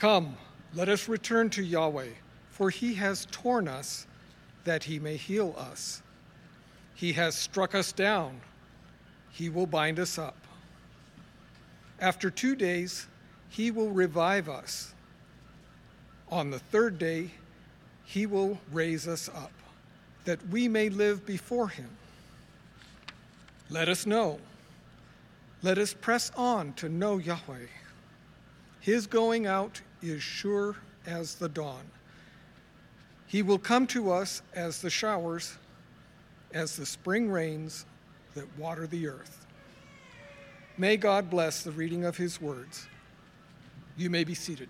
Come, let us return to Yahweh, for he has torn us that he may heal us. He has struck us down, he will bind us up. After two days, he will revive us. On the third day, he will raise us up, that we may live before him. Let us know. Let us press on to know Yahweh. His going out is sure as the dawn. He will come to us as the showers, as the spring rains that water the earth. May God bless the reading of his words. You may be seated.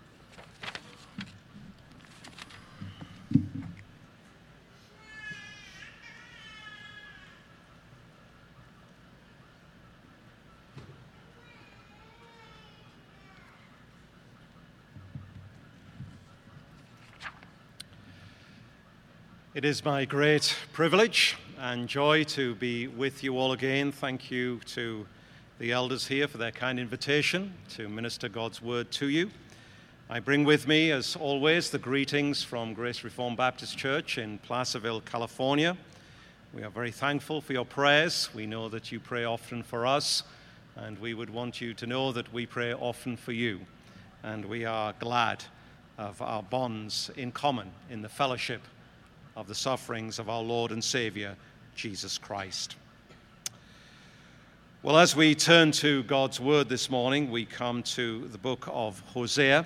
It is my great privilege and joy to be with you all again. Thank you to the elders here for their kind invitation to minister God's word to you. I bring with me, as always, the greetings from Grace Reformed Baptist Church in Placerville, California. We are very thankful for your prayers. We know that you pray often for us, and we would want you to know that we pray often for you. And we are glad of our bonds in common in the fellowship of the sufferings of our Lord and Savior, Jesus Christ. Well, as we turn to God's Word this morning, we come to the book of Hosea.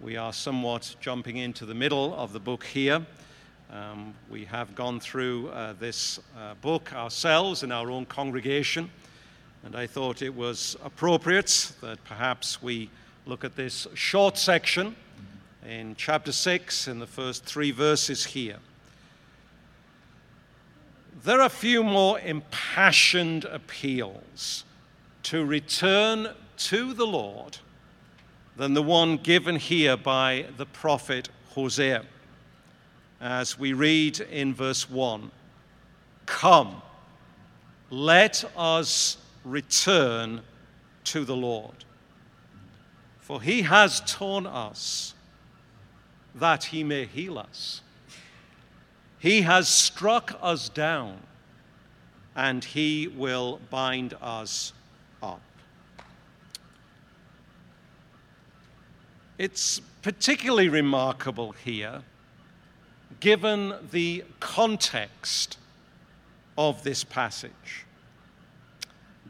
We are somewhat jumping into the middle of the book here. Um, we have gone through uh, this uh, book ourselves in our own congregation, and I thought it was appropriate that perhaps we look at this short section in chapter 6 in the first three verses here. There are a few more impassioned appeals to return to the Lord than the one given here by the prophet Hosea. As we read in verse 1 Come, let us return to the Lord. For he has torn us that he may heal us. He has struck us down, and he will bind us up. It's particularly remarkable here, given the context of this passage.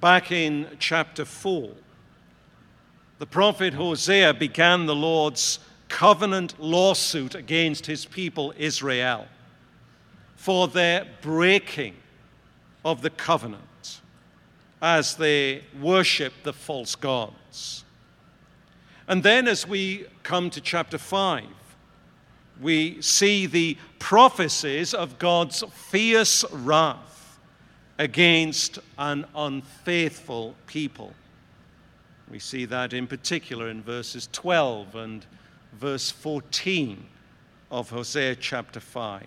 Back in chapter 4, the prophet Hosea began the Lord's covenant lawsuit against his people Israel for their breaking of the covenant as they worship the false gods. And then, as we come to chapter 5, we see the prophecies of God's fierce wrath against an unfaithful people. We see that in particular in verses 12 and verse 14 of Hosea chapter 5.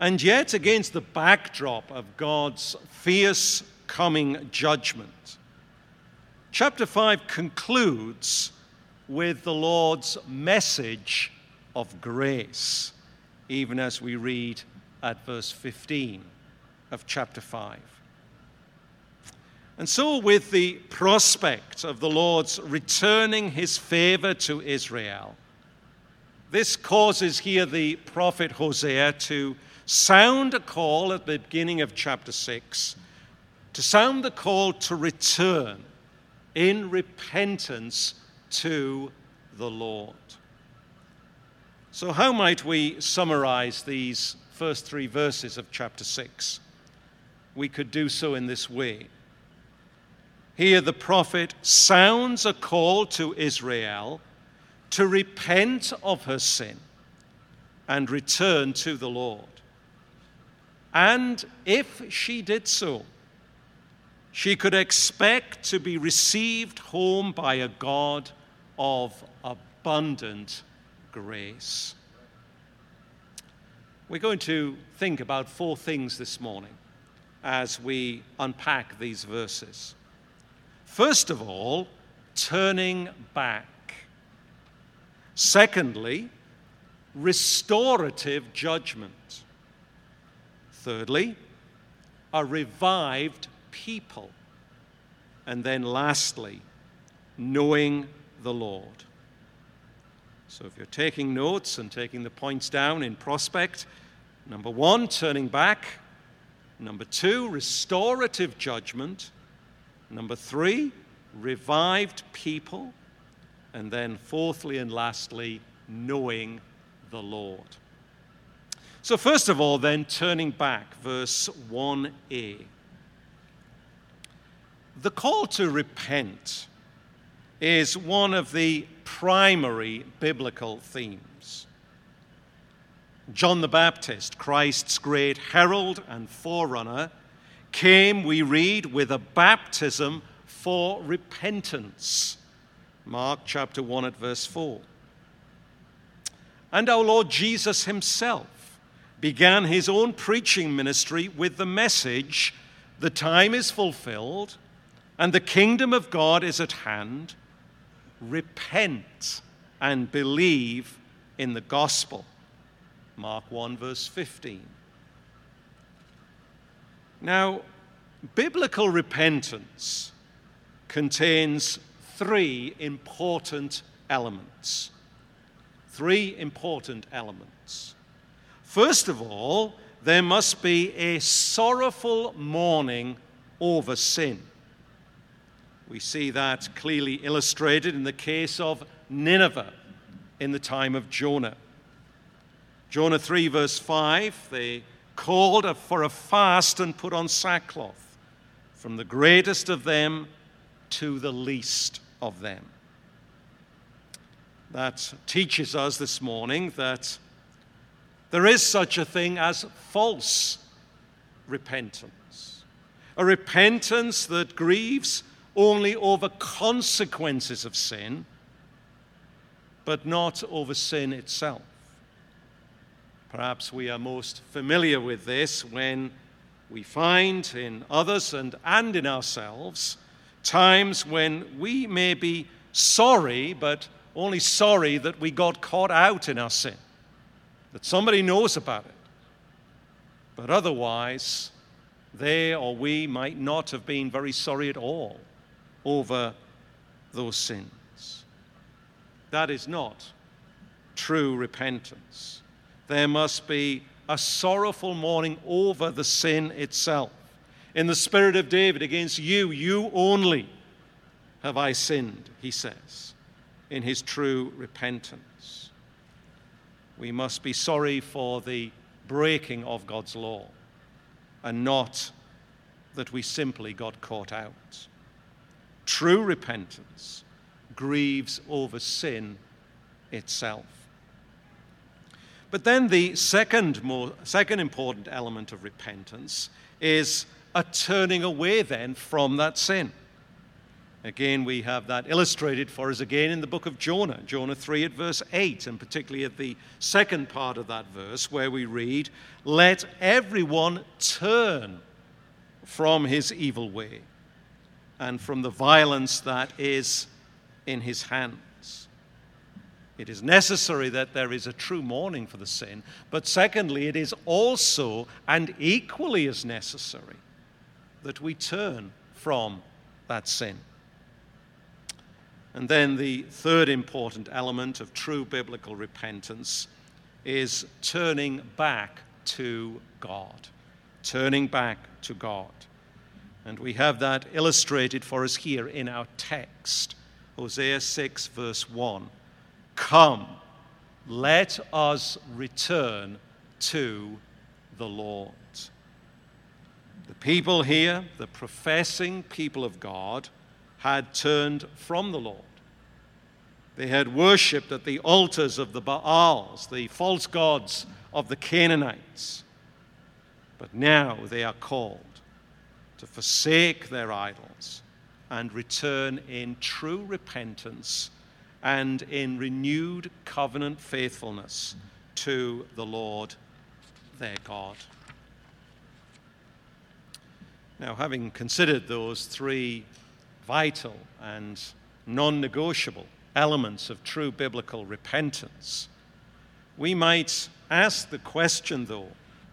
And yet, against the backdrop of God's fierce coming judgment, chapter 5 concludes with the Lord's message of grace, even as we read at verse 15 of chapter 5. And so, with the prospect of the Lord's returning his favor to Israel, this causes here the prophet Hosea to sound a call at the beginning of chapter 6 to sound the call to return in repentance to the Lord. So, how might we summarize these first three verses of chapter 6? We could do so in this way. Here, the prophet sounds a call to Israel to repent of her sin and return to the Lord. And if she did so, she could expect to be received home by a God of abundant grace. We're going to think about four things this morning as we unpack these verses. First of all, turning back. Secondly, restorative judgment. Thirdly, a revived people. And then lastly, knowing the Lord. So if you're taking notes and taking the points down in prospect, number one, turning back. Number two, restorative judgment. Number three, revived people. And then, fourthly and lastly, knowing the Lord. So, first of all, then, turning back, verse 1a. The call to repent is one of the primary biblical themes. John the Baptist, Christ's great herald and forerunner, came, we read, with a baptism for repentance. Mark chapter 1 at verse 4. And our Lord Jesus himself began his own preaching ministry with the message the time is fulfilled and the kingdom of God is at hand. Repent and believe in the gospel. Mark 1, verse 15. Now, biblical repentance contains three important elements. Three important elements. First of all, there must be a sorrowful mourning over sin. We see that clearly illustrated in the case of Nineveh in the time of Jonah. Jonah 3, verse 5, they called for a fast and put on sackcloth, from the greatest of them to the least of them. That teaches us this morning that there is such a thing as false repentance, a repentance that grieves only over consequences of sin, but not over sin itself. Perhaps we are most familiar with this when we find in others and, and in ourselves times when we may be sorry, but only sorry that we got caught out in our sin, that somebody knows about it. But otherwise, they or we might not have been very sorry at all over those sins. That is not true repentance there must be a sorrowful mourning over the sin itself. In the spirit of David, against you, you only have I sinned, he says, in his true repentance. We must be sorry for the breaking of God's law and not that we simply got caught out. True repentance grieves over sin itself. But then the second, more, second important element of repentance is a turning away then from that sin. Again, we have that illustrated for us again in the book of Jonah, Jonah 3 at verse 8, and particularly at the second part of that verse where we read, Let everyone turn from his evil way and from the violence that is in his hand. It is necessary that there is a true mourning for the sin, but secondly, it is also and equally as necessary that we turn from that sin. And then the third important element of true biblical repentance is turning back to God. Turning back to God. And we have that illustrated for us here in our text, Hosea 6, verse 1. Come, let us return to the Lord. The people here, the professing people of God, had turned from the Lord. They had worshipped at the altars of the Baals, the false gods of the Canaanites. But now they are called to forsake their idols and return in true repentance and in renewed covenant faithfulness to the Lord their God. Now, having considered those three vital and non negotiable elements of true biblical repentance. We might ask the question, though,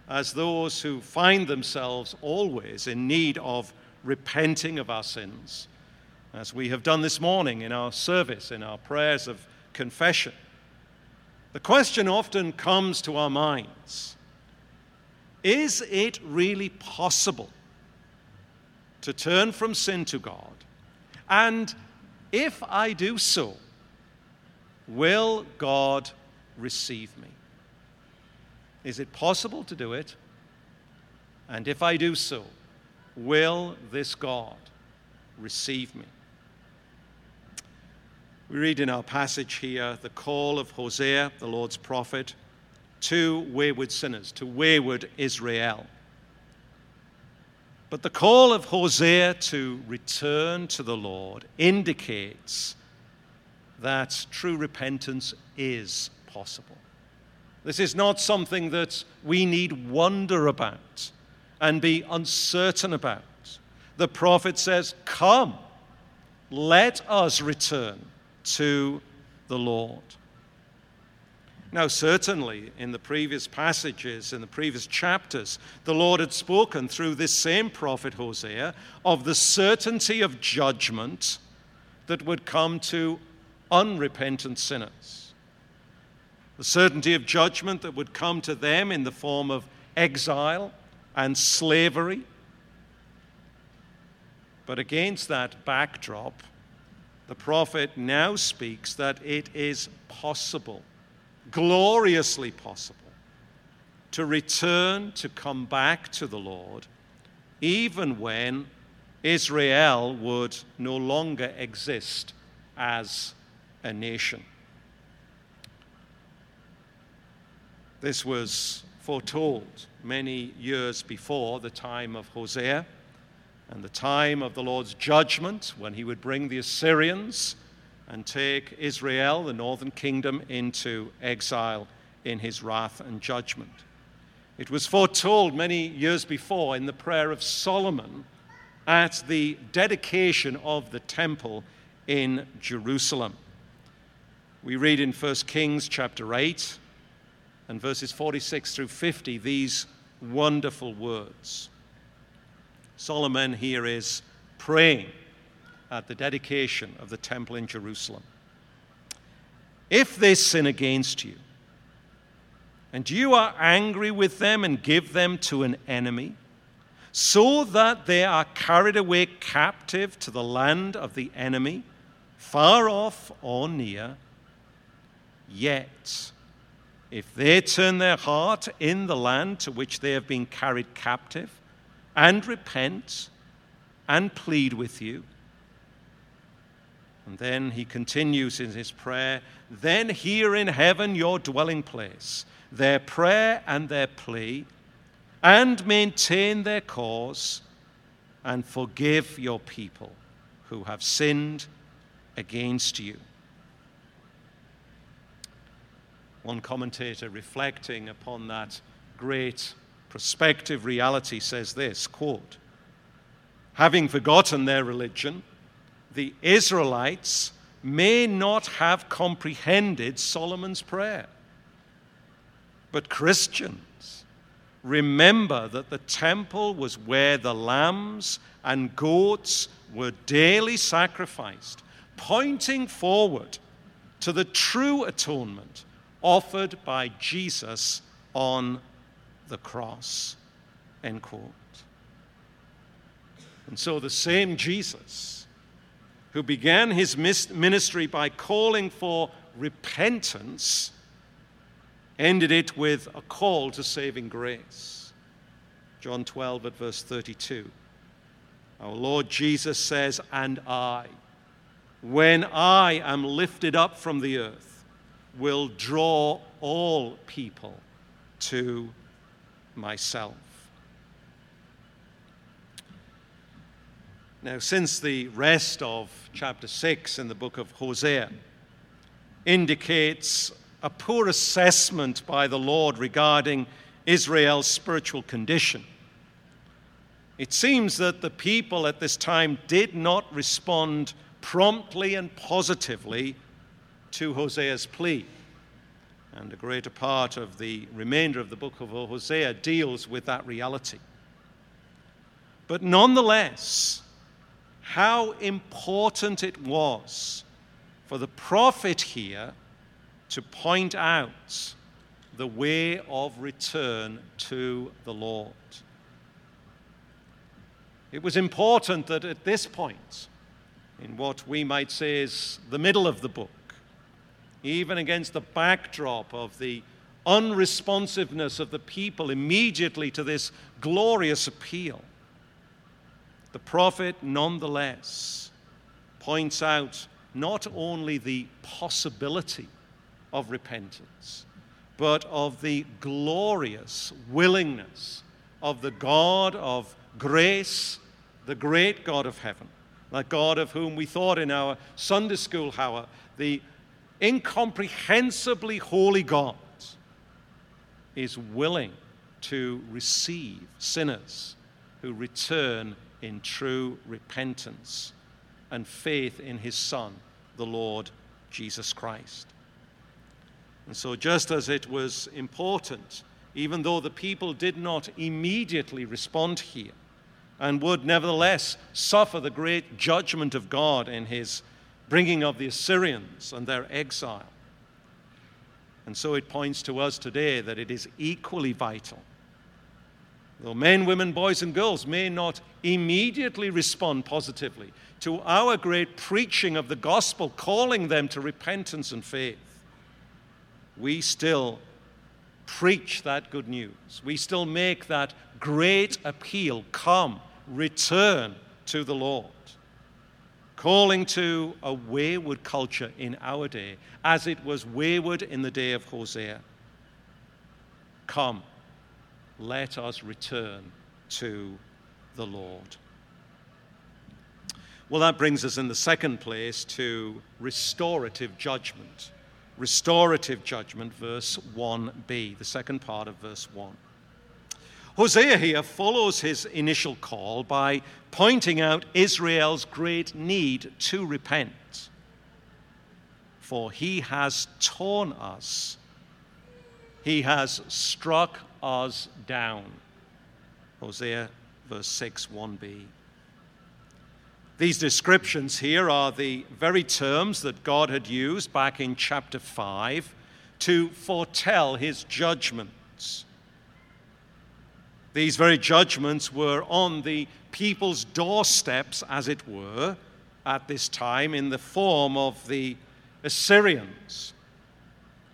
as those who find themselves always in need of repenting of our sins, as we have done this morning in our service, in our prayers of confession. The question often comes to our minds Is it really possible to turn from sin to God? And if I do so, will God receive me? Is it possible to do it? And if I do so, will this God receive me? We read in our passage here the call of Hosea, the Lord's prophet, to wayward sinners, to wayward Israel. But the call of Hosea to return to the Lord indicates that true repentance is possible. This is not something that we need wonder about and be uncertain about. The prophet says, Come, let us return to the Lord. Now, certainly, in the previous passages, in the previous chapters, the Lord had spoken through this same prophet Hosea of the certainty of judgment that would come to unrepentant sinners the certainty of judgment that would come to them in the form of exile and slavery. But against that backdrop, the prophet now speaks that it is possible, gloriously possible, to return, to come back to the Lord, even when Israel would no longer exist as a nation. This was foretold many years before the time of Hosea and the time of the Lord's judgment when he would bring the Assyrians and take Israel, the northern kingdom, into exile in his wrath and judgment. It was foretold many years before in the prayer of Solomon at the dedication of the temple in Jerusalem. We read in 1 Kings chapter 8 and verses 46 through 50 these wonderful words. Solomon here is praying at the dedication of the temple in Jerusalem. If they sin against you, and you are angry with them and give them to an enemy, so that they are carried away captive to the land of the enemy, far off or near, yet if they turn their heart in the land to which they have been carried captive and repent and plead with you. And then he continues in his prayer then hear in heaven your dwelling place, their prayer and their plea, and maintain their cause, and forgive your people who have sinned against you. One commentator reflecting upon that great prospective reality says this quote, Having forgotten their religion, the Israelites may not have comprehended Solomon's prayer. But Christians, remember that the temple was where the lambs and goats were daily sacrificed, pointing forward to the true atonement offered by Jesus on the cross. End quote. And so the same Jesus who began his ministry by calling for repentance ended it with a call to saving grace. John 12 at verse 32. Our Lord Jesus says, And I, when I am lifted up from the earth, will draw all people to myself. Now, since the rest of chapter 6 in the book of Hosea indicates a poor assessment by the Lord regarding Israel's spiritual condition, it seems that the people at this time did not respond promptly and positively to Hosea's plea. And a greater part of the remainder of the book of Hosea deals with that reality. But nonetheless, how important it was for the prophet here to point out the way of return to the Lord. It was important that at this point, in what we might say is the middle of the book, even against the backdrop of the unresponsiveness of the people immediately to this glorious appeal, the prophet nonetheless points out not only the possibility of repentance, but of the glorious willingness of the God of grace, the great God of heaven, that God of whom we thought in our Sunday school hour, the incomprehensibly holy God is willing to receive sinners who return in true repentance and faith in his Son, the Lord Jesus Christ. And so, just as it was important, even though the people did not immediately respond here, and would nevertheless suffer the great judgment of God in his bringing of the Assyrians and their exile. And so it points to us today that it is equally vital. Though men, women, boys, and girls may not immediately respond positively to our great preaching of the gospel, calling them to repentance and faith, we still preach that good news. We still make that great appeal come, return to the Lord. Calling to a wayward culture in our day, as it was wayward in the day of Hosea. Come, let us return to the Lord. Well, that brings us in the second place to restorative judgment restorative judgment, verse 1b, the second part of verse 1. Hosea here follows his initial call by pointing out Israel's great need to repent. For he has torn us, he has struck us down. Hosea verse 6, 1b. These descriptions here are the very terms that God had used back in chapter 5 to foretell his judgments. These very judgments were on the people's doorsteps, as it were, at this time in the form of the Assyrians.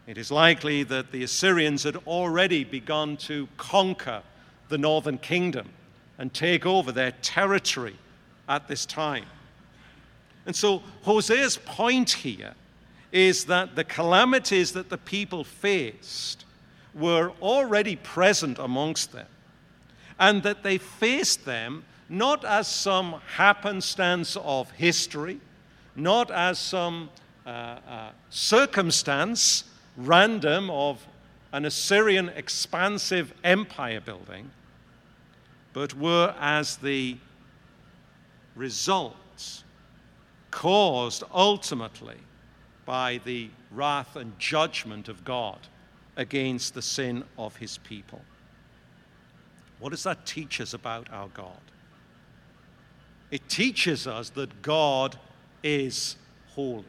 It is likely that the Assyrians had already begun to conquer the northern kingdom and take over their territory at this time. And so Hosea's point here is that the calamities that the people faced were already present amongst them, and that they faced them not as some happenstance of history, not as some uh, uh, circumstance random of an Assyrian expansive empire building, but were as the results caused ultimately by the wrath and judgment of God against the sin of his people. What does that teach us about our God? It teaches us that God is holy.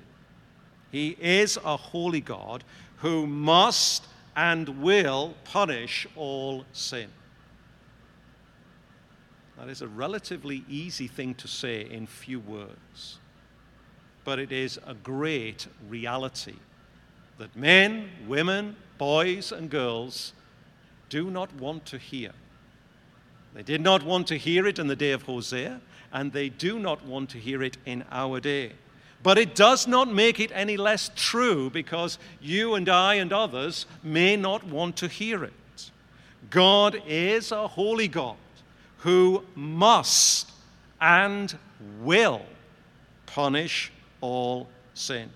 He is a holy God who must and will punish all sin. That is a relatively easy thing to say in few words, but it is a great reality that men, women, boys, and girls do not want to hear. They did not want to hear it in the day of Hosea, and they do not want to hear it in our day. But it does not make it any less true because you and I and others may not want to hear it. God is a holy God who must and will punish all sin.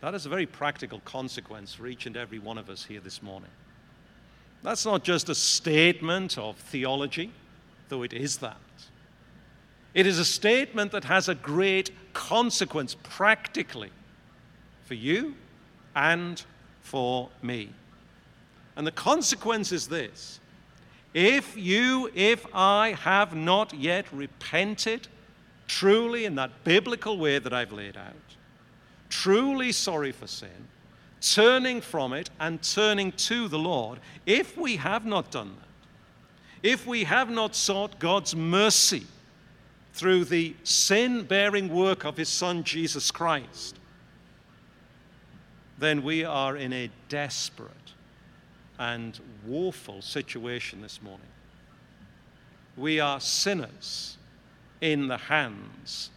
That is a very practical consequence for each and every one of us here this morning. That's not just a statement of theology, though it is that. It is a statement that has a great consequence practically for you and for me. And the consequence is this if you, if I have not yet repented truly in that biblical way that I've laid out, truly sorry for sin, turning from it and turning to the Lord, if we have not done that, if we have not sought God's mercy through the sin bearing work of His Son Jesus Christ, then we are in a desperate and woeful situation this morning. We are sinners in the hands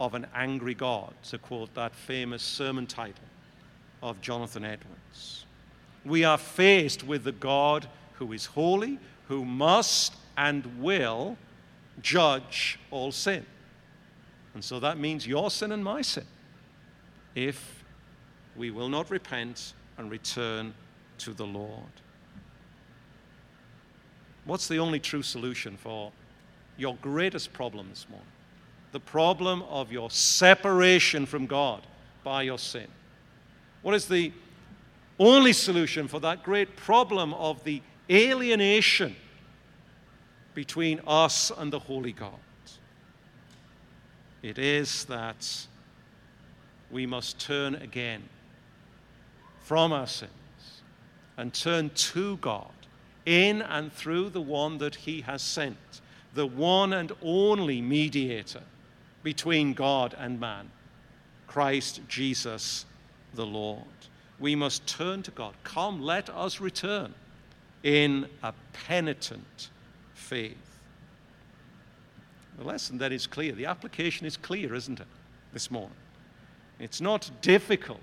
of an angry God, to quote that famous sermon title of Jonathan Edwards. We are faced with the God who is holy, who must and will judge all sin. And so that means your sin and my sin if we will not repent and return to the Lord. What's the only true solution for your greatest problem this morning? The problem of your separation from God by your sin. What is the only solution for that great problem of the alienation between us and the Holy God? It is that we must turn again from our sins and turn to God in and through the one that He has sent, the one and only mediator between God and man, Christ Jesus the Lord. We must turn to God. Come, let us return in a penitent faith. The lesson that is clear, the application is clear, isn't it, this morning? It's not difficult.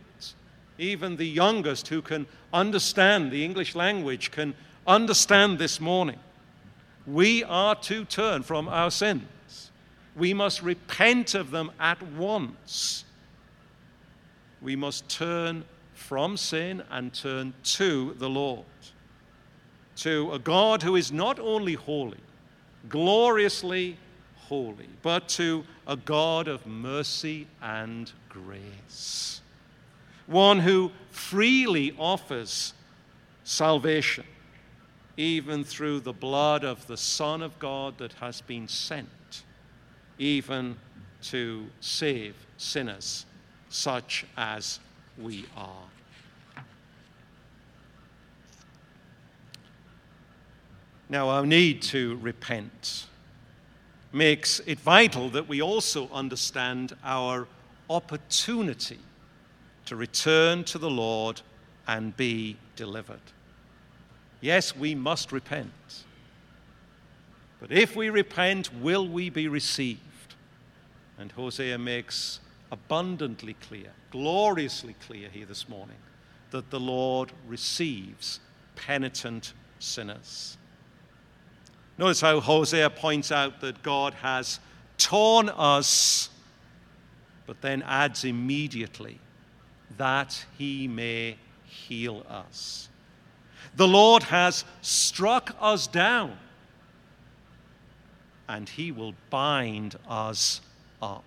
Even the youngest who can understand the English language can understand this morning. We are to turn from our sins. We must repent of them at once we must turn from sin and turn to the Lord, to a God who is not only holy, gloriously holy, but to a God of mercy and grace, one who freely offers salvation, even through the blood of the Son of God that has been sent, even to save sinners such as we are. Now, our need to repent makes it vital that we also understand our opportunity to return to the Lord and be delivered. Yes, we must repent. But if we repent, will we be received? And Hosea makes abundantly clear, gloriously clear here this morning, that the Lord receives penitent sinners. Notice how Hosea points out that God has torn us, but then adds immediately that he may heal us. The Lord has struck us down, and he will bind us up.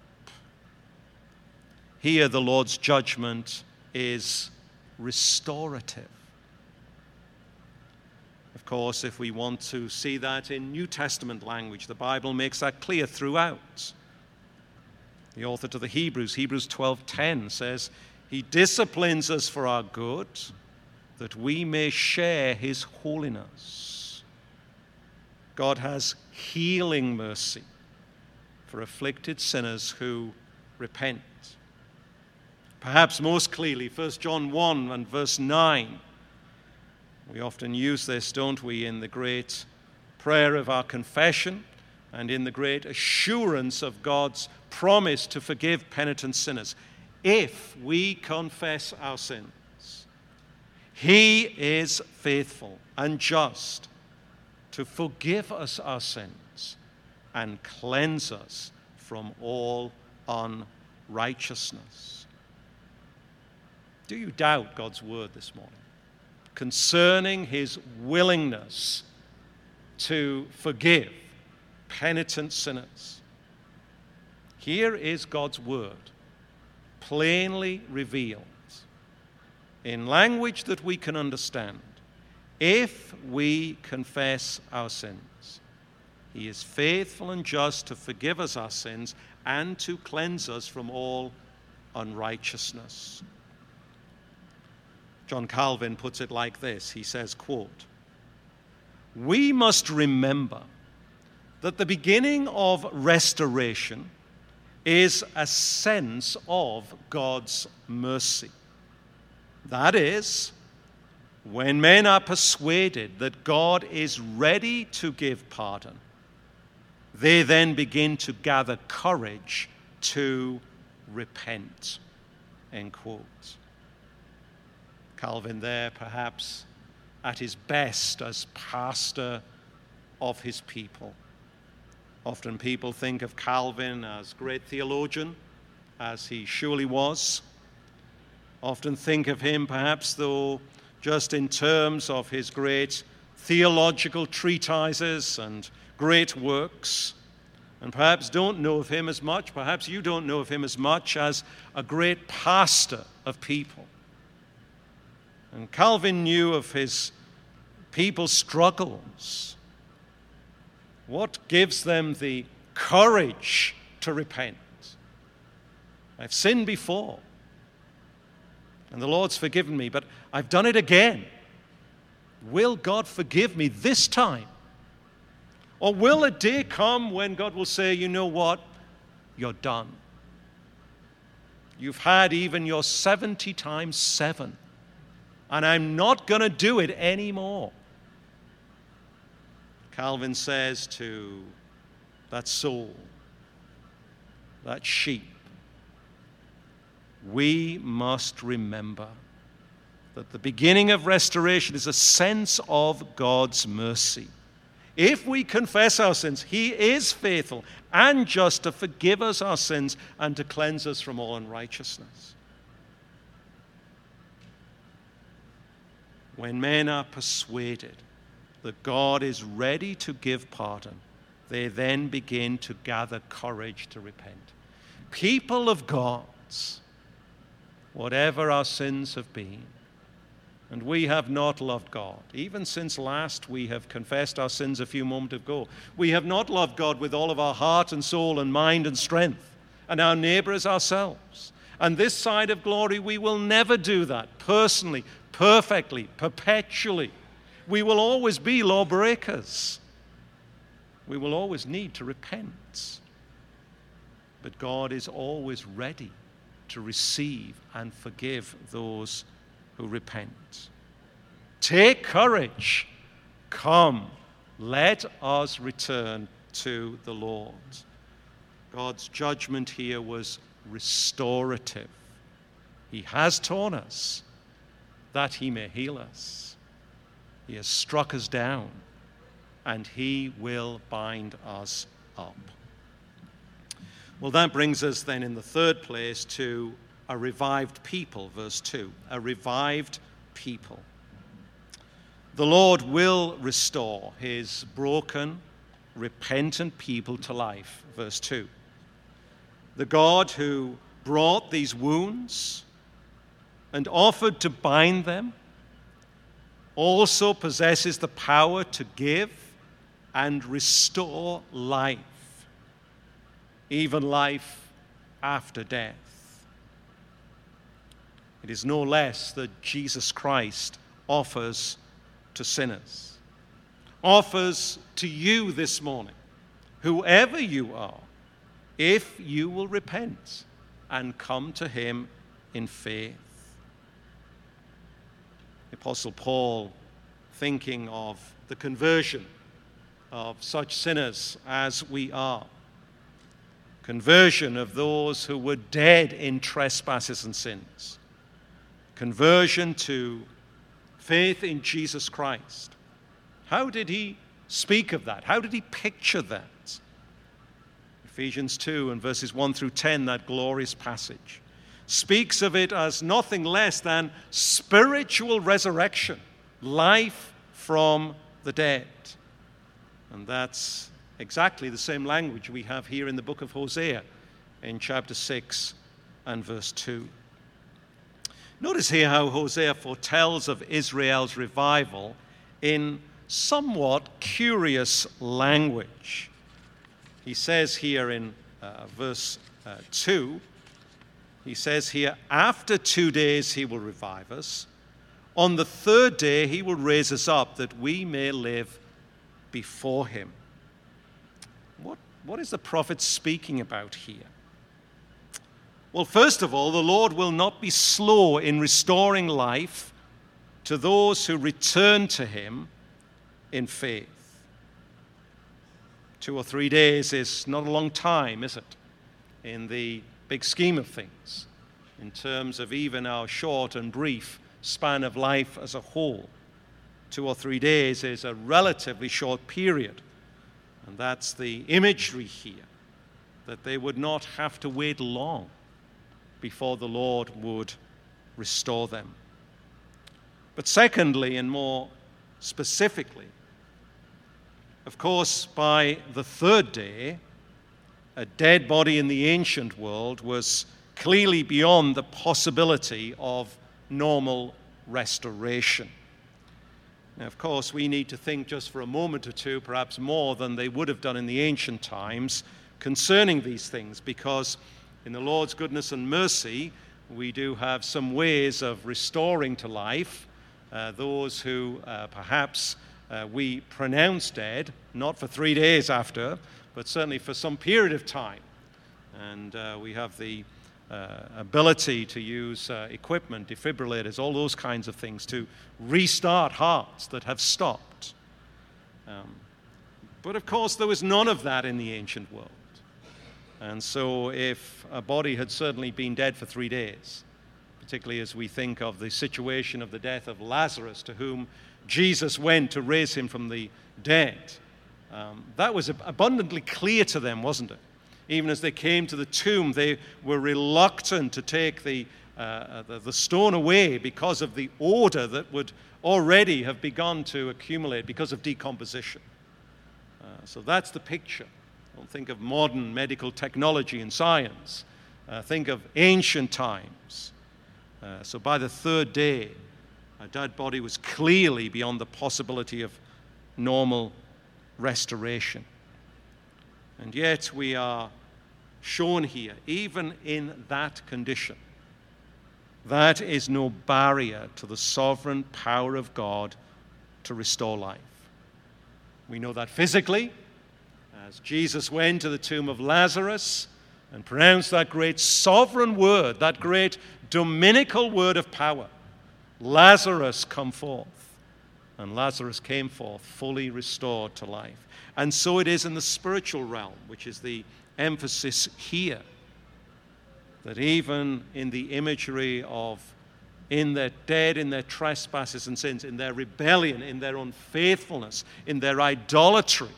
Here, the Lord's judgment is restorative. Of course, if we want to see that in New Testament language, the Bible makes that clear throughout. The author to the Hebrews, Hebrews 12:10 says, "He disciplines us for our good, that we may share his holiness." God has healing mercy for afflicted sinners who repent. Perhaps most clearly, 1 John 1 and verse 9. We often use this, don't we, in the great prayer of our confession and in the great assurance of God's promise to forgive penitent sinners. If we confess our sins, He is faithful and just to forgive us our sins and cleanse us from all unrighteousness. Do you doubt God's word this morning concerning his willingness to forgive penitent sinners? Here is God's word, plainly revealed in language that we can understand. If we confess our sins, He is faithful and just to forgive us our sins and to cleanse us from all unrighteousness. John Calvin puts it like this. He says, quote, "We must remember that the beginning of restoration is a sense of God's mercy. That is, when men are persuaded that God is ready to give pardon, they then begin to gather courage to repent. End quote. Calvin, there perhaps at his best as pastor of his people. Often people think of Calvin as great theologian, as he surely was. Often think of him perhaps, though, just in terms of his great theological treatises and great works. And perhaps don't know of him as much, perhaps you don't know of him as much as a great pastor of people. And Calvin knew of his people's struggles what gives them the courage to repent? I've sinned before, and the Lord's forgiven me, but I've done it again. Will God forgive me this time? Or will a day come when God will say, you know what? You're done. You've had even your 70 times seven, and I'm not going to do it anymore. Calvin says to that soul, that sheep, we must remember that the beginning of restoration is a sense of God's mercy. If we confess our sins, He is faithful and just to forgive us our sins and to cleanse us from all unrighteousness. When men are persuaded that God is ready to give pardon, they then begin to gather courage to repent. People of God's, whatever our sins have been, and we have not loved God. Even since last we have confessed our sins a few moments ago, we have not loved God with all of our heart and soul and mind and strength, and our neighbor as ourselves. And this side of glory, we will never do that personally, perfectly, perpetually we will always be lawbreakers. We will always need to repent. But God is always ready to receive and forgive those who repent. Take courage. Come, let us return to the Lord. God's judgment here was restorative. He has torn us that he may heal us. He has struck us down, and He will bind us up. Well, that brings us then in the third place to a revived people, verse 2. A revived people. The Lord will restore His broken, repentant people to life, verse 2. The God who brought these wounds and offered to bind them also possesses the power to give and restore life, even life after death. It is no less that Jesus Christ offers to sinners, offers to you this morning, whoever you are, if you will repent and come to Him in faith. The Apostle Paul, thinking of the conversion of such sinners as we are, conversion of those who were dead in trespasses and sins, conversion to faith in Jesus Christ. How did he speak of that? How did he picture that? Ephesians 2 and verses 1 through 10, that glorious passage speaks of it as nothing less than spiritual resurrection, life from the dead. And that's exactly the same language we have here in the book of Hosea in chapter 6 and verse 2. Notice here how Hosea foretells of Israel's revival in somewhat curious language. He says here in uh, verse uh, 2, he says here, After two days he will revive us. On the third day he will raise us up that we may live before him. What, what is the prophet speaking about here? Well, first of all, the Lord will not be slow in restoring life to those who return to him in faith. Two or three days is not a long time, is it? In the big scheme of things, in terms of even our short and brief span of life as a whole. Two or three days is a relatively short period. And that's the imagery here that they would not have to wait long before the Lord would restore them. But secondly, and more specifically, of course, by the third day, a dead body in the ancient world was clearly beyond the possibility of normal restoration. Now, of course, we need to think just for a moment or two, perhaps more than they would have done in the ancient times, concerning these things, because in the Lord's goodness and mercy, we do have some ways of restoring to life uh, those who uh, perhaps uh, we pronounce dead, not for three days after, but certainly for some period of time. And uh, we have the uh, ability to use uh, equipment, defibrillators, all those kinds of things to restart hearts that have stopped. Um, but of course, there was none of that in the ancient world. And so, if a body had certainly been dead for three days, particularly as we think of the situation of the death of Lazarus, to whom Jesus went to raise him from the dead, um, that was abundantly clear to them, wasn't it? Even as they came to the tomb, they were reluctant to take the, uh, uh the, the stone away because of the odor that would already have begun to accumulate because of decomposition. Uh, so that's the picture. Don't think of modern medical technology and science. Uh, think of ancient times. Uh, so by the third day, a dead body was clearly beyond the possibility of normal restoration. And yet we are shown here, even in that condition, that is no barrier to the sovereign power of God to restore life. We know that physically, as Jesus went to the tomb of Lazarus and pronounced that great sovereign word, that great dominical word of power Lazarus, come forth. And Lazarus came forth fully restored to life. And so it is in the spiritual realm, which is the emphasis here. That even in the imagery of in their dead, in their trespasses and sins, in their rebellion, in their unfaithfulness, in their idolatry,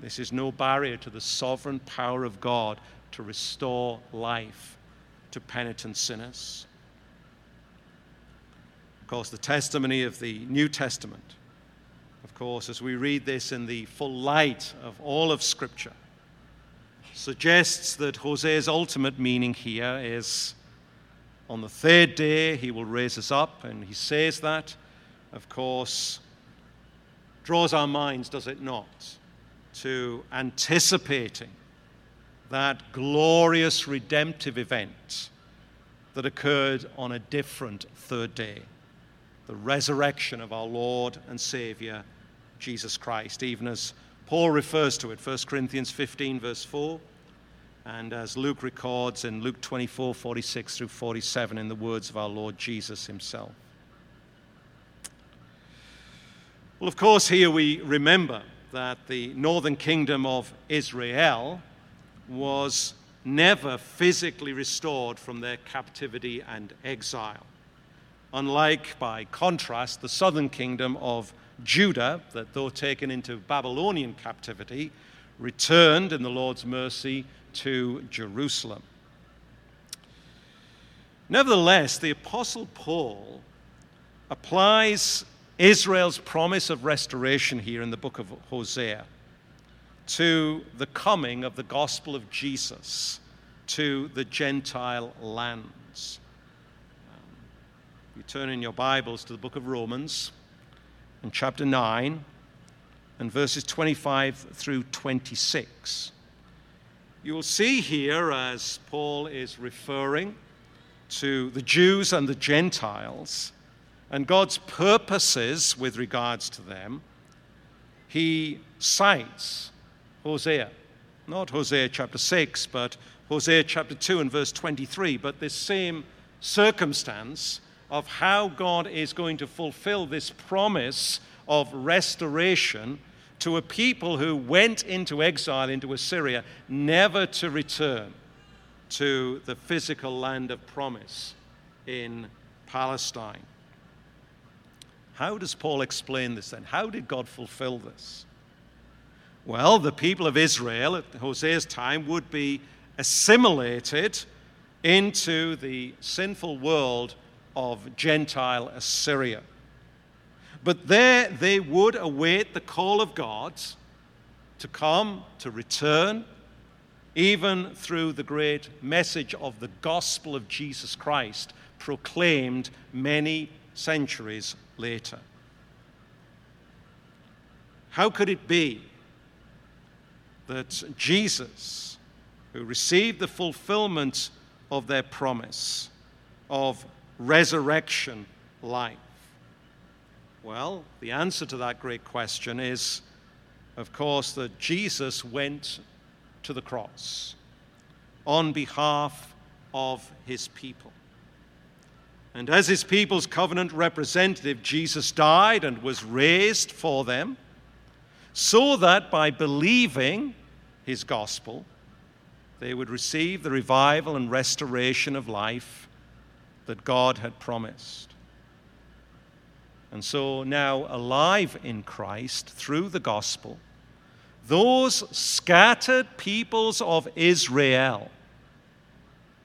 this is no barrier to the sovereign power of God to restore life to penitent sinners. Of course, the testimony of the New Testament, of course, as we read this in the full light of all of Scripture, suggests that Hosea's ultimate meaning here is on the third day he will raise us up, and he says that, of course, draws our minds, does it not, to anticipating that glorious redemptive event that occurred on a different third day the resurrection of our Lord and Savior, Jesus Christ, even as Paul refers to it, 1 Corinthians 15, verse 4, and as Luke records in Luke 24, 46 through 47, in the words of our Lord Jesus himself. Well, of course, here we remember that the northern kingdom of Israel was never physically restored from their captivity and exile. Unlike, by contrast, the southern kingdom of Judah, that though taken into Babylonian captivity, returned in the Lord's mercy to Jerusalem. Nevertheless, the Apostle Paul applies Israel's promise of restoration here in the book of Hosea to the coming of the gospel of Jesus to the Gentile lands. Turn in your Bibles to the book of Romans in chapter 9 and verses 25 through 26. You will see here, as Paul is referring to the Jews and the Gentiles and God's purposes with regards to them, he cites Hosea. Not Hosea chapter 6, but Hosea chapter 2 and verse 23. But this same circumstance of how God is going to fulfill this promise of restoration to a people who went into exile into Assyria, never to return to the physical land of promise in Palestine. How does Paul explain this then? How did God fulfill this? Well, the people of Israel at Hosea's time would be assimilated into the sinful world of Gentile Assyria. But there they would await the call of God to come, to return, even through the great message of the gospel of Jesus Christ proclaimed many centuries later. How could it be that Jesus, who received the fulfillment of their promise of resurrection life, well, the answer to that great question is, of course, that Jesus went to the cross on behalf of his people. And as his people's covenant representative, Jesus died and was raised for them, so that by believing his gospel, they would receive the revival and restoration of life that God had promised. And so now, alive in Christ through the gospel, those scattered peoples of Israel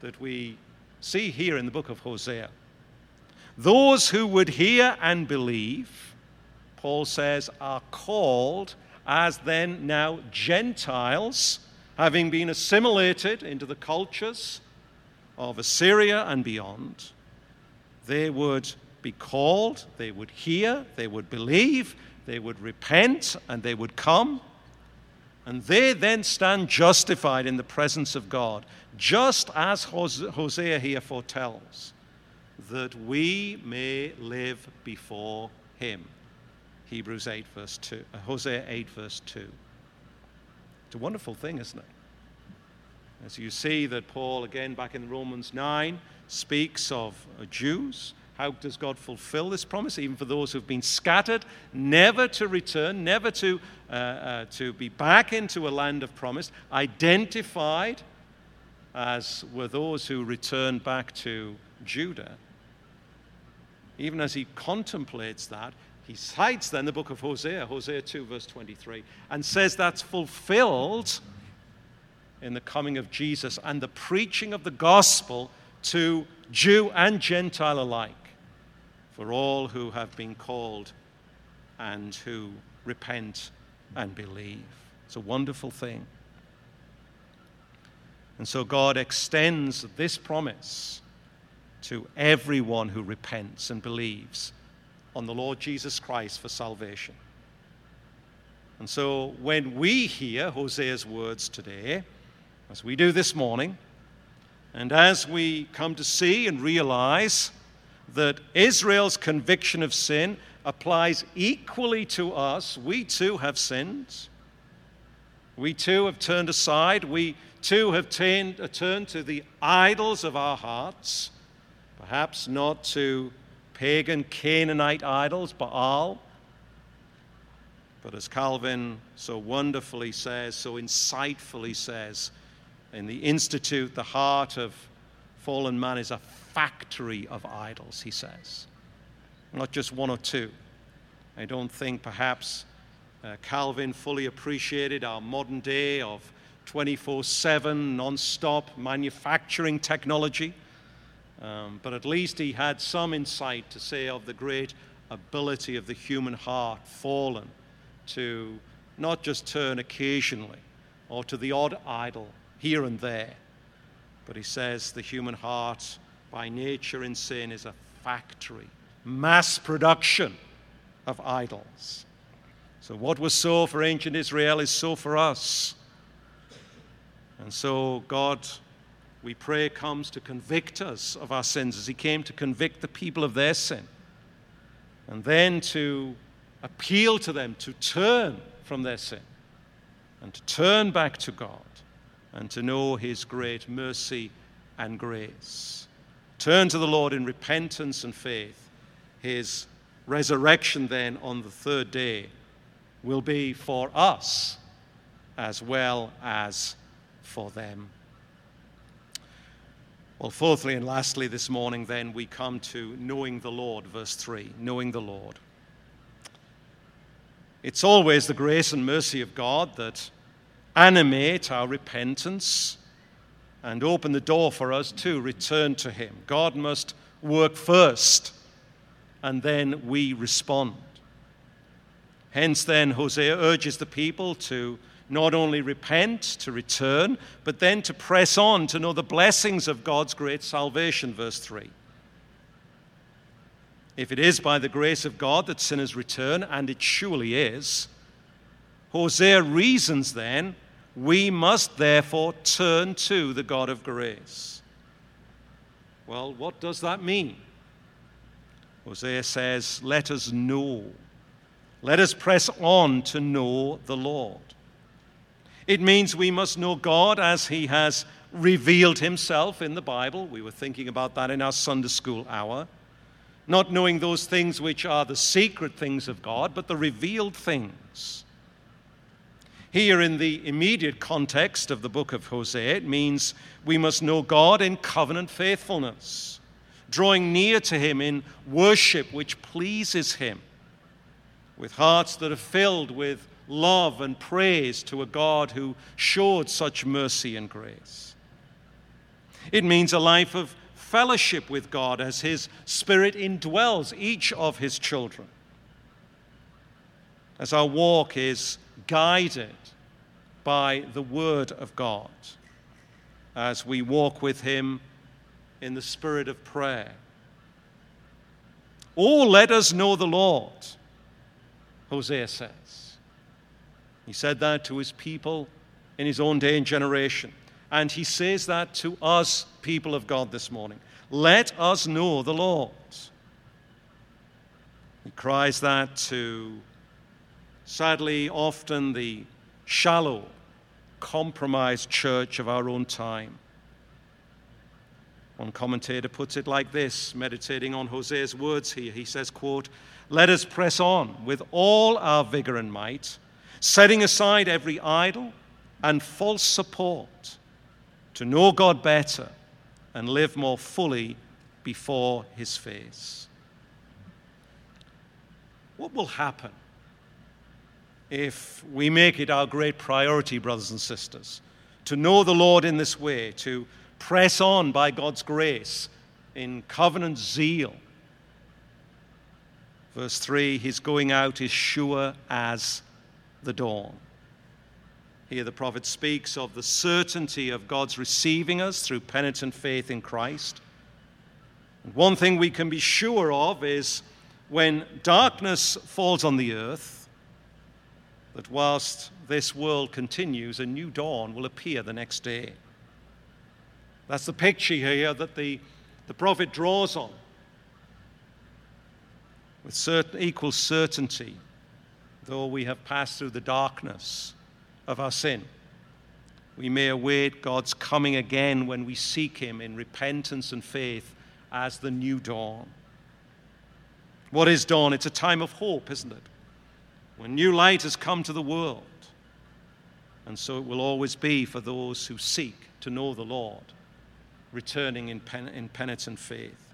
that we see here in the book of Hosea, those who would hear and believe, Paul says, are called as then now Gentiles, having been assimilated into the cultures of Assyria and beyond. They would be called, they would hear, they would believe, they would repent, and they would come. And they then stand justified in the presence of God, just as Hosea here foretells, that we may live before him. Hebrews 8, verse 2, uh, Hosea 8, verse 2. It's a wonderful thing, isn't it? As you see that Paul, again back in Romans 9, speaks of uh, Jews how does God fulfill this promise, even for those who've been scattered, never to return, never to, uh, uh, to be back into a land of promise, identified as were those who returned back to Judah? Even as he contemplates that, he cites then the book of Hosea, Hosea 2, verse 23, and says that's fulfilled in the coming of Jesus and the preaching of the gospel to Jew and Gentile alike for all who have been called and who repent and believe. It's a wonderful thing. And so God extends this promise to everyone who repents and believes on the Lord Jesus Christ for salvation. And so when we hear Hosea's words today, as we do this morning, and as we come to see and realize that Israel's conviction of sin applies equally to us. We too have sinned. We too have turned aside. We too have turned, uh, turned to the idols of our hearts, perhaps not to pagan Canaanite idols, Baal. But as Calvin so wonderfully says, so insightfully says, in the Institute, the heart of fallen man is a factory of idols, he says. Not just one or two. I don't think perhaps uh, Calvin fully appreciated our modern day of 24 7 non stop manufacturing technology. Um, but at least he had some insight to say of the great ability of the human heart fallen to not just turn occasionally or to the odd idol here and there, but he says the human heart by nature in sin is a factory, mass production of idols. So, what was so for ancient Israel is so for us. And so, God, we pray, comes to convict us of our sins as He came to convict the people of their sin. And then to appeal to them to turn from their sin and to turn back to God and to know His great mercy and grace. Turn to the Lord in repentance and faith. His resurrection, then, on the third day, will be for us as well as for them. Well, fourthly and lastly, this morning, then, we come to knowing the Lord, verse 3 knowing the Lord. It's always the grace and mercy of God that animate our repentance and open the door for us to return to Him. God must work first, and then we respond. Hence, then, Hosea urges the people to not only repent, to return, but then to press on to know the blessings of God's great salvation, verse 3. If it is by the grace of God that sinners return, and it surely is, Hosea reasons then, we must therefore turn to the God of grace. Well, what does that mean? Hosea says, Let us know. Let us press on to know the Lord. It means we must know God as He has revealed Himself in the Bible. We were thinking about that in our Sunday school hour not knowing those things which are the secret things of God, but the revealed things. Here, in the immediate context of the book of Hosea, it means we must know God in covenant faithfulness, drawing near to Him in worship which pleases Him, with hearts that are filled with love and praise to a God who showed such mercy and grace. It means a life of fellowship with God as His Spirit indwells each of His children. As our walk is guided by the Word of God, as we walk with Him in the spirit of prayer. Oh, let us know the Lord, Hosea says. He said that to his people in his own day and generation. And he says that to us, people of God, this morning. Let us know the Lord. He cries that to, sadly, often the shallow, compromised church of our own time. One commentator puts it like this, meditating on Hosea's words here. He says, quote, Let us press on with all our vigor and might, setting aside every idol and false support to know God better and live more fully before His face. What will happen if we make it our great priority, brothers and sisters, to know the Lord in this way, to press on by God's grace in covenant zeal? Verse 3 His going out is sure as the dawn. Here, the prophet speaks of the certainty of God's receiving us through penitent faith in Christ. And one thing we can be sure of is when darkness falls on the earth, that whilst this world continues, a new dawn will appear the next day. That's the picture here that the, the prophet draws on. With certain, equal certainty, though we have passed through the darkness of our sin. We may await God's coming again when we seek Him in repentance and faith as the new dawn. What is dawn? It's a time of hope, isn't it? When new light has come to the world. And so it will always be for those who seek to know the Lord, returning in, pen- in penitent faith.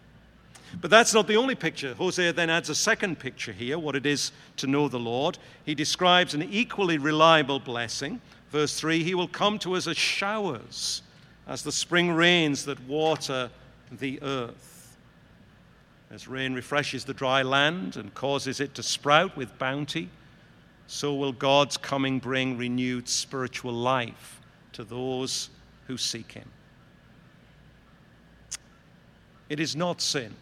But that's not the only picture. Hosea then adds a second picture here, what it is to know the Lord. He describes an equally reliable blessing. Verse 3 He will come to us as showers, as the spring rains that water the earth. As rain refreshes the dry land and causes it to sprout with bounty, so will God's coming bring renewed spiritual life to those who seek Him. It is not sin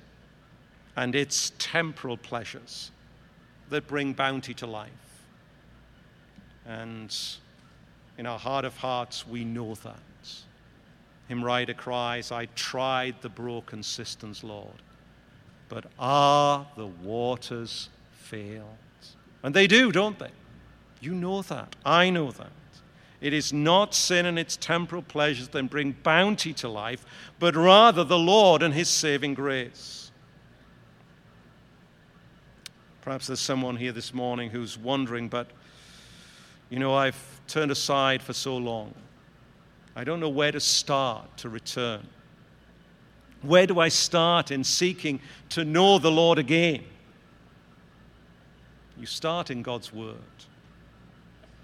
and its temporal pleasures that bring bounty to life. And in our heart of hearts, we know that. Hymn writer cries, I tried the broken cisterns, Lord, but are the waters failed? And they do, don't they? You know that. I know that. It is not sin and its temporal pleasures that bring bounty to life, but rather the Lord and His saving grace. Perhaps there's someone here this morning who's wondering, but you know, I've turned aside for so long. I don't know where to start to return. Where do I start in seeking to know the Lord again? You start in God's Word.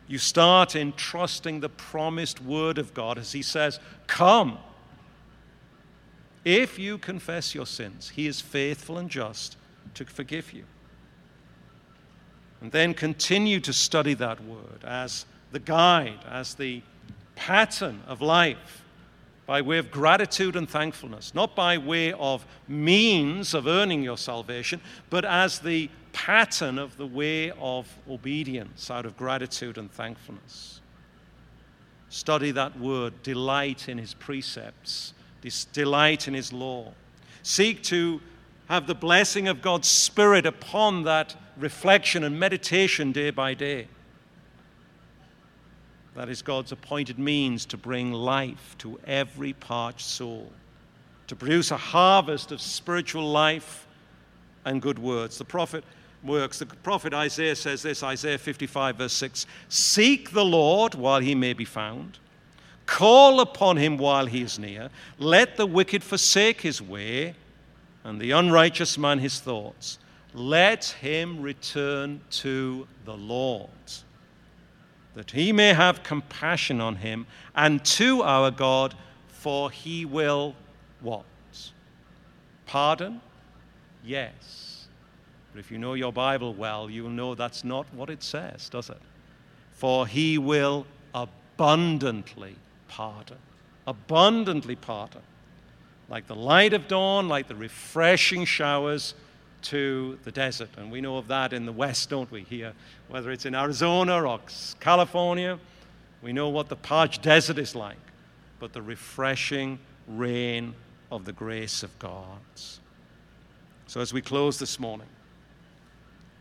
You start in trusting the promised Word of God as He says, Come. If you confess your sins, He is faithful and just to forgive you. And then continue to study that Word as the guide, as the pattern of life by way of gratitude and thankfulness, not by way of means of earning your salvation, but as the pattern of the way of obedience out of gratitude and thankfulness. Study that word, delight in his precepts, this delight in his law. Seek to have the blessing of God's Spirit upon that reflection and meditation day by day. That is God's appointed means to bring life to every parched soul, to produce a harvest of spiritual life and good words. The prophet works. The prophet Isaiah says this Isaiah 55, verse 6 Seek the Lord while he may be found, call upon him while he is near. Let the wicked forsake his way, and the unrighteous man his thoughts. Let him return to the Lord that he may have compassion on him, and to our God, for he will what? Pardon? Yes. But if you know your Bible well, you'll know that's not what it says, does it? For he will abundantly pardon. Abundantly pardon. Like the light of dawn, like the refreshing showers to the desert. And we know of that in the West, don't we? Here, whether it's in Arizona or California, we know what the parched desert is like, but the refreshing rain of the grace of God. So, as we close this morning,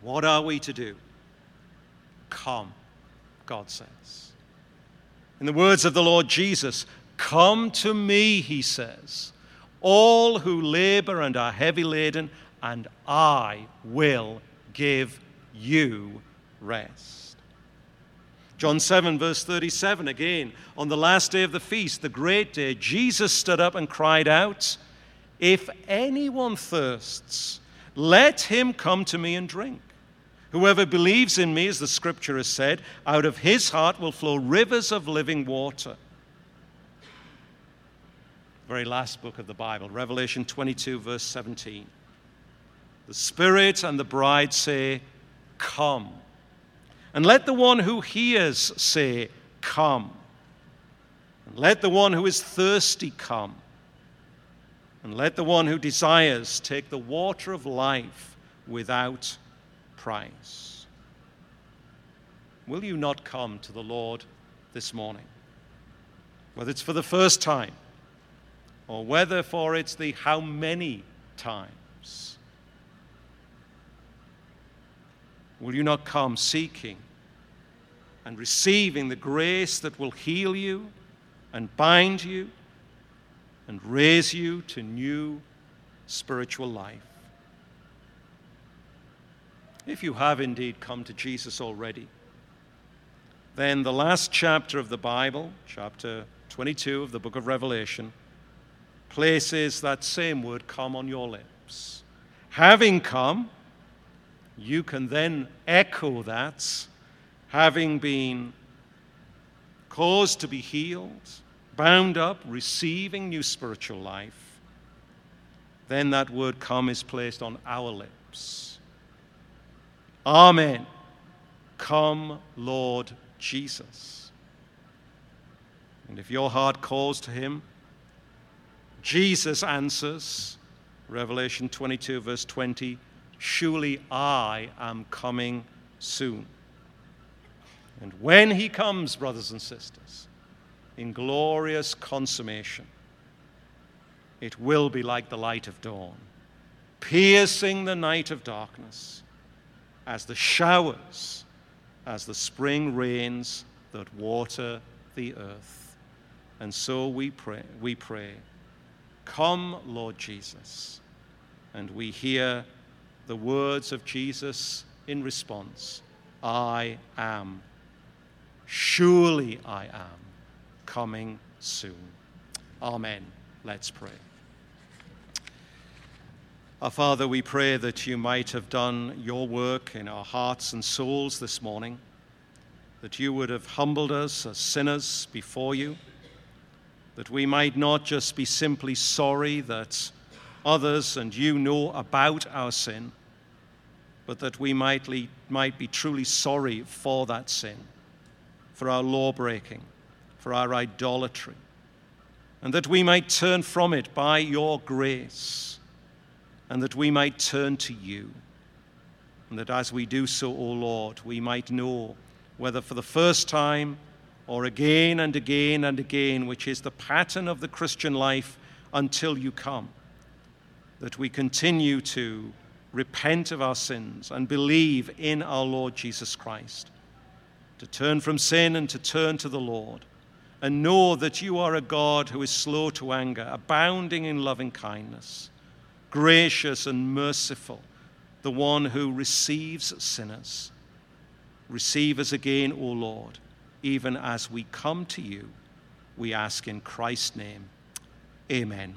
what are we to do? Come, God says. In the words of the Lord Jesus, Come to me, he says, all who labor and are heavy laden, and I will give you rest. John 7, verse 37, again, on the last day of the feast, the great day, Jesus stood up and cried out, If anyone thirsts, let him come to me and drink. Whoever believes in me, as the scripture has said, out of his heart will flow rivers of living water. Very last book of the Bible, Revelation 22, verse 17. The Spirit and the bride say, Come. And let the one who hears say, Come. And let the one who is thirsty come. And let the one who desires take the water of life without price. Will you not come to the Lord this morning? Whether it's for the first time or whether for it's the how many times. Will you not come seeking and receiving the grace that will heal you and bind you and raise you to new spiritual life? If you have indeed come to Jesus already, then the last chapter of the Bible, chapter 22 of the book of Revelation, places that same word come on your lips. Having come, you can then echo that, having been caused to be healed, bound up, receiving new spiritual life. Then that word come is placed on our lips. Amen. Come, Lord Jesus. And if your heart calls to him, Jesus answers, Revelation 22, verse 20 Surely I am coming soon. And when he comes, brothers and sisters, in glorious consummation, it will be like the light of dawn, piercing the night of darkness, as the showers, as the spring rains that water the earth. And so we pray, we pray, come, Lord Jesus. And we hear the words of Jesus in response I am. Surely I am coming soon. Amen. Let's pray. Our Father, we pray that you might have done your work in our hearts and souls this morning, that you would have humbled us as sinners before you, that we might not just be simply sorry that others and you know about our sin, but that we might, might be truly sorry for that sin, for our law breaking, for our idolatry, and that we might turn from it by your grace and that we might turn to you. And that as we do so, O Lord, we might know, whether for the first time or again and again and again, which is the pattern of the Christian life until you come, that we continue to repent of our sins and believe in our Lord Jesus Christ, to turn from sin and to turn to the Lord, and know that you are a God who is slow to anger, abounding in loving kindness gracious and merciful, the one who receives sinners. Receive us again, O Lord, even as we come to you. We ask in Christ's name. Amen.